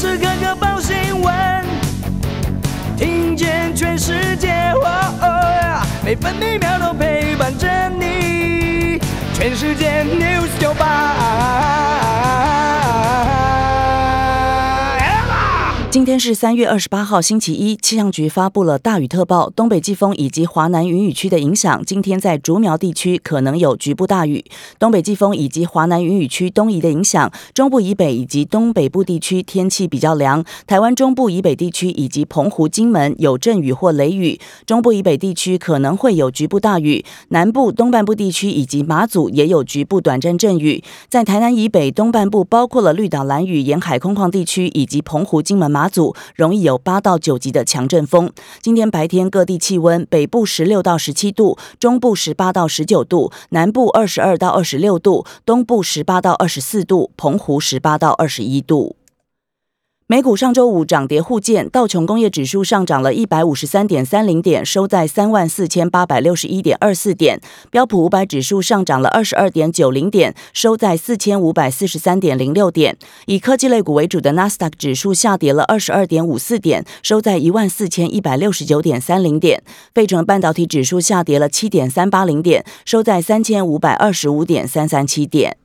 时刻刻报新闻，听见全世界，每分每秒都陪伴着你。全世界 news 今天是三月二十八号，星期一。气象局发布了大雨特报，东北季风以及华南云雨区的影响，今天在竹苗地区可能有局部大雨。东北季风以及华南云雨区东移的影响，中部以北以及东北部地区天气比较凉。台湾中部以北地区以及澎湖、金门有阵雨或雷雨，中部以北地区可能会有局部大雨。南部东半部地区以及马祖也有局部短暂阵雨。在台南以北东半部，包括了绿岛、蓝屿沿海空旷地区以及澎湖、金门、马。祖容易有八到九级的强阵风。今天白天各地气温：北部十六到十七度，中部十八到十九度，南部二十二到二十六度，东部十八到二十四度，澎湖十八到二十一度。美股上周五涨跌互见，道琼工业指数上涨了一百五十三点三零点，收在三万四千八百六十一点二四点；标普五百指数上涨了二十二点九零点，收在四千五百四十三点零六点。以科技类股为主的纳斯达克指数下跌了二十二点五四点，收在一万四千一百六十九点三零点。费城半导体指数下跌了七点三八零点，收在三千五百二十五点三三七点。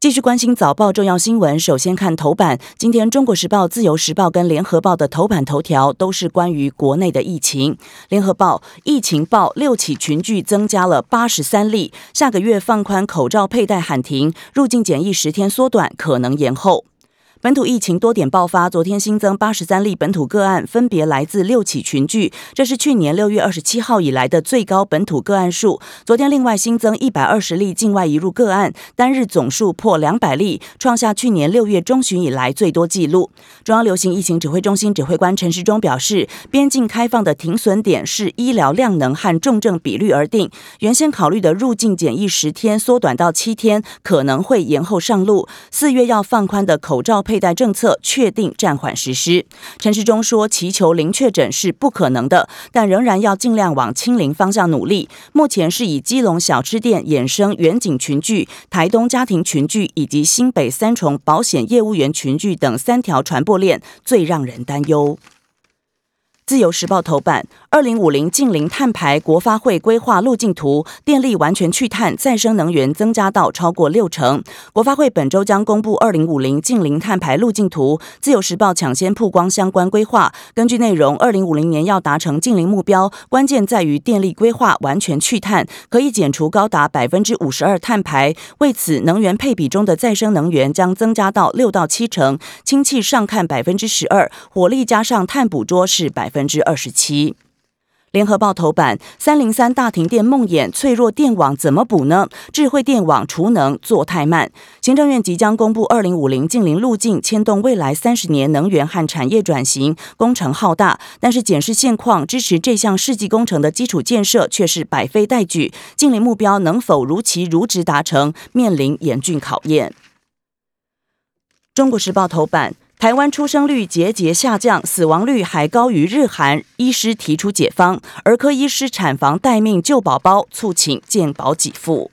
继续关心早报重要新闻。首先看头版，今天《中国时报》《自由时报》跟《联合报》的头版头条都是关于国内的疫情。《联合报》疫情报六起群聚增加了八十三例，下个月放宽口罩佩戴喊停，入境检疫十天缩短，可能延后。本土疫情多点爆发，昨天新增八十三例本土个案，分别来自六起群聚，这是去年六月二十七号以来的最高本土个案数。昨天另外新增一百二十例境外移入个案，单日总数破两百例，创下去年六月中旬以来最多纪录。中央流行疫情指挥中心指挥官陈时中表示，边境开放的停损点是医疗量能和重症比率而定，原先考虑的入境检疫十天缩短到七天，可能会延后上路。四月要放宽的口罩。佩戴政策确定暂缓实施。陈时中说：“祈求零确诊是不可能的，但仍然要尽量往清零方向努力。目前是以基隆小吃店衍生远景群聚、台东家庭群聚以及新北三重保险业务员群聚等三条传播链最让人担忧。”自由时报头版：二零五零近零碳排，国发会规划路径图，电力完全去碳，再生能源增加到超过六成。国发会本周将公布二零五零近零碳排路径图。自由时报抢先曝光相关规划。根据内容，二零五零年要达成近零目标，关键在于电力规划完全去碳，可以减除高达百分之五十二碳排。为此，能源配比中的再生能源将增加到六到七成，氢气上看百分之十二，火力加上碳捕捉是百分。分之二十七。联合报头版：三零三大停电梦魇，脆弱电网怎么补呢？智慧电网储能做太慢。行政院即将公布二零五零近零路径，牵动未来三十年能源和产业转型，工程浩大。但是检视现况，支持这项世纪工程的基础建设却是百废待举。近零目标能否如期如职达成，面临严峻考验。中国时报头版。台湾出生率节节下降，死亡率还高于日韩。医师提出解方，儿科医师产房待命救宝宝，促请健保给付。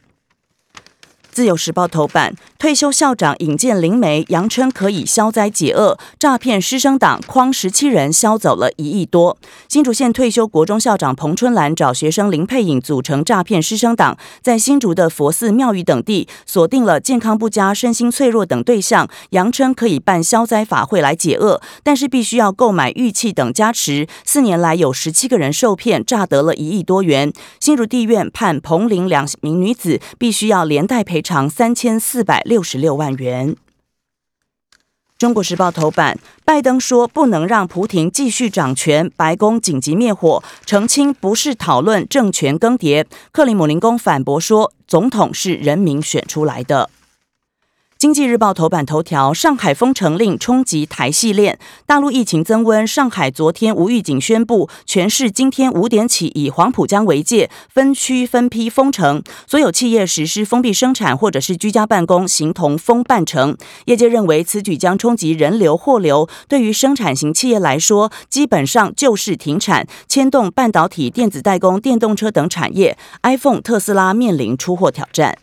自由时报头版：退休校长引荐灵媒，扬称可以消灾解厄，诈骗师生党诓十七人，销走了一亿多。新竹县退休国中校长彭春兰找学生林佩颖组成诈骗师生党，在新竹的佛寺、庙宇等地锁定了健康不佳、身心脆弱等对象，扬称可以办消灾法会来解厄，但是必须要购买玉器等加持。四年来有十七个人受骗，诈得了一亿多元。新竹地院判彭林两名女子必须要连带赔。长三千四百六十六万元。中国时报头版：拜登说不能让普廷继续掌权，白宫紧急灭火，澄清不是讨论政权更迭。克里姆林宫反驳说，总统是人民选出来的。经济日报头版头条：上海封城令冲击台系链，大陆疫情增温。上海昨天无预警宣布，全市今天五点起以黄浦江为界，分区分批封城，所有企业实施封闭生产或者是居家办公，形同封半城。业界认为此举将冲击人流货流，对于生产型企业来说，基本上就是停产，牵动半导体、电子代工、电动车等产业。iPhone、特斯拉面临出货挑战。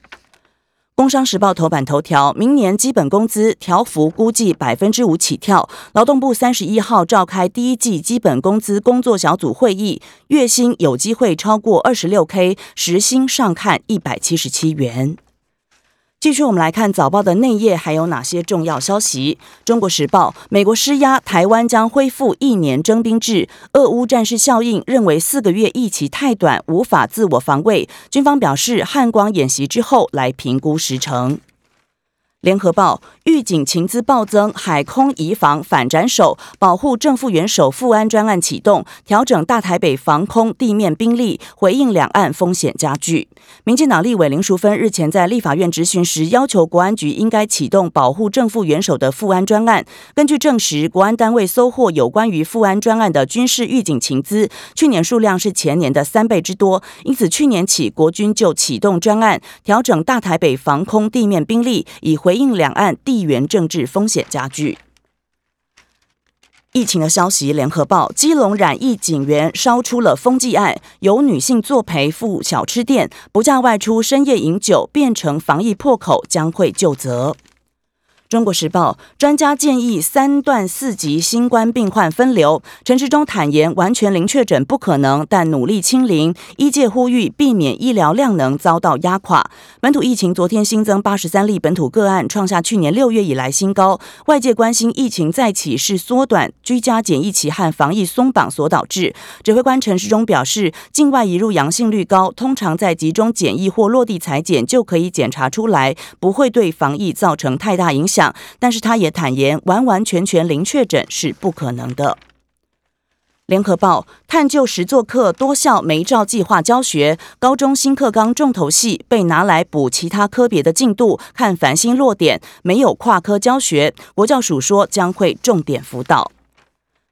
工商时报头版头条：明年基本工资调幅估计百分之五起跳。劳动部三十一号召开第一季基本工资工作小组会议，月薪有机会超过二十六 K，时薪上看一百七十七元。继续，我们来看早报的内页还有哪些重要消息。中国时报：美国施压，台湾将恢复一年征兵制。俄乌战事效应认为四个月一期太短，无法自我防卫。军方表示，汉光演习之后来评估时程。联合报。预警情资暴增，海空移防反斩首，保护正副元首富安专案启动，调整大台北防空地面兵力，回应两岸风险加剧。民进党立委林淑芬日前在立法院质询时，要求国安局应该启动保护正副元首的富安专案。根据证实，国安单位搜获有关于富安专案的军事预警情资，去年数量是前年的三倍之多，因此去年起国军就启动专案，调整大台北防空地面兵力，以回回应两岸地。缘政治风险加剧，疫情的消息。联合报：基隆染疫警员烧出了封记案，由女性作陪赴小吃店，不假外出深夜饮酒，变成防疫破口，将会就责。中国时报专家建议三段四级新冠病患分流，陈时中坦言完全零确诊不可能，但努力清零。医界呼吁避免医疗量能遭到压垮。本土疫情昨天新增八十三例本土个案，创下去年六月以来新高。外界关心疫情再起是缩短居家检疫期和防疫松绑所导致。指挥官陈时中表示，境外移入阳性率高，通常在集中检疫或落地裁剪就可以检查出来，不会对防疫造成太大影响。但是他也坦言，完完全全零确诊是不可能的。联合报探究实作课多校没照计划教学，高中新课纲重头戏被拿来补其他科别的进度，看繁星落点，没有跨科教学。国教署说将会重点辅导。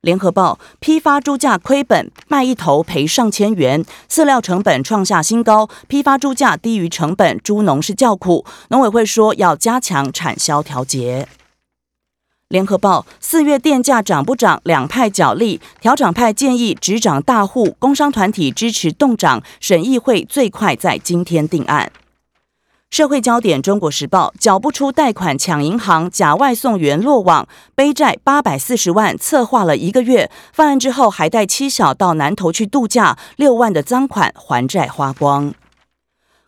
联合报批发猪价亏本，卖一头赔上千元，饲料成本创下新高，批发猪价低于成本，猪农是叫苦。农委会说要加强产销调节。联合报四月电价涨不涨？两派角力，调涨派建议只涨大户，工商团体支持冻涨，审议会最快在今天定案。社会焦点：中国时报缴不出贷款抢银行，假外送员落网，背债八百四十万，策划了一个月，犯案之后还带妻小到南头去度假，六万的赃款还债花光。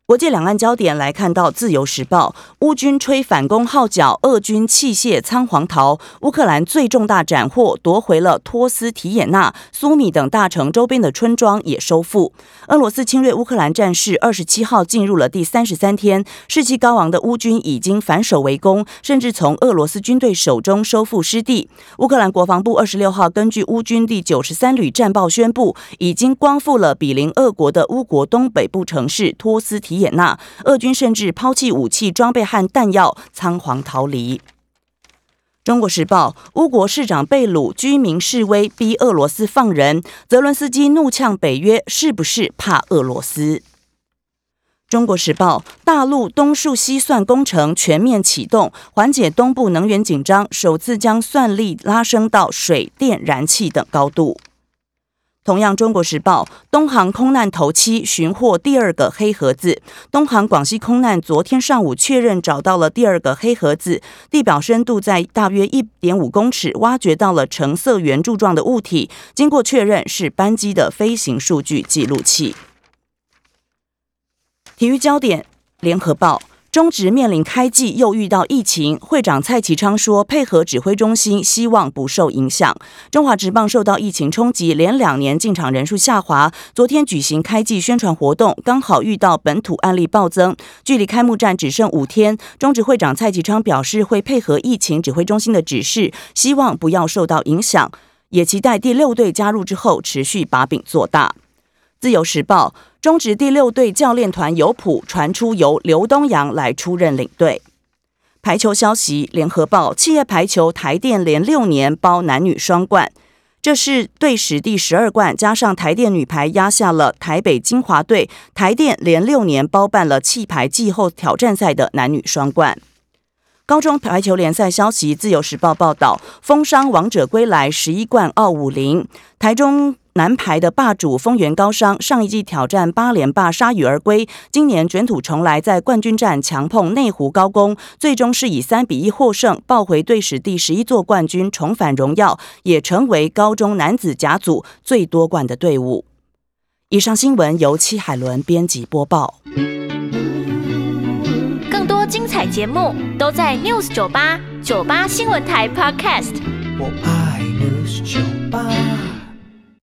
国际两岸焦点来看到，《自由时报》乌军吹反攻号角，俄军弃械仓皇逃。乌克兰最重大斩获，夺回了托斯提耶纳、苏米等大城周边的村庄也收复。俄罗斯侵略乌克兰战事二十七号进入了第三十三天，士气高昂的乌军已经反守为攻，甚至从俄罗斯军队手中收复失地。乌克兰国防部二十六号根据乌军第九十三旅战报宣布，已经光复了比邻俄国的乌国东北部城市托斯提。维也纳，俄军甚至抛弃武器装备和弹药，仓皇逃离。中国时报：乌国市长被掳，居民示威逼俄罗斯放人。泽伦斯基怒呛北约，是不是怕俄罗斯？中国时报：大陆东数西算工程全面启动，缓解东部能源紧张，首次将算力拉升到水电、燃气等高度。同样，《中国时报》东航空难头七寻获第二个黑盒子。东航广西空难昨天上午确认找到了第二个黑盒子，地表深度在大约一点五公尺，挖掘到了橙色圆柱状的物体。经过确认，是班机的飞行数据记录器。体育焦点，《联合报》。中职面临开季又遇到疫情，会长蔡其昌说，配合指挥中心，希望不受影响。中华职棒受到疫情冲击，连两年进场人数下滑。昨天举行开季宣传活动，刚好遇到本土案例暴增，距离开幕战只剩五天。中职会长蔡其昌表示，会配合疫情指挥中心的指示，希望不要受到影响，也期待第六队加入之后持续把饼做大。自由时报。中职第六队教练团有谱，传出由刘东阳来出任领队。排球消息，联合报：企业排球台电连六年包男女双冠，这是队史第十二冠，加上台电女排压下了台北金华队，台电连六年包办了气排季后挑战赛的男女双冠。高中排球联赛消息，自由时报报道：风商王者归来，十一冠傲五零，台中。男排的霸主丰原高商上一季挑战八连霸铩羽而归，今年卷土重来，在冠军战强碰内湖高工，最终是以三比一获胜，抱回队史第十一座冠军，重返荣耀，也成为高中男子甲组最多冠的队伍。以上新闻由戚海伦编辑播报。彩节目都在 News 九八九八新闻台 Podcast。我爱 News 酒吧。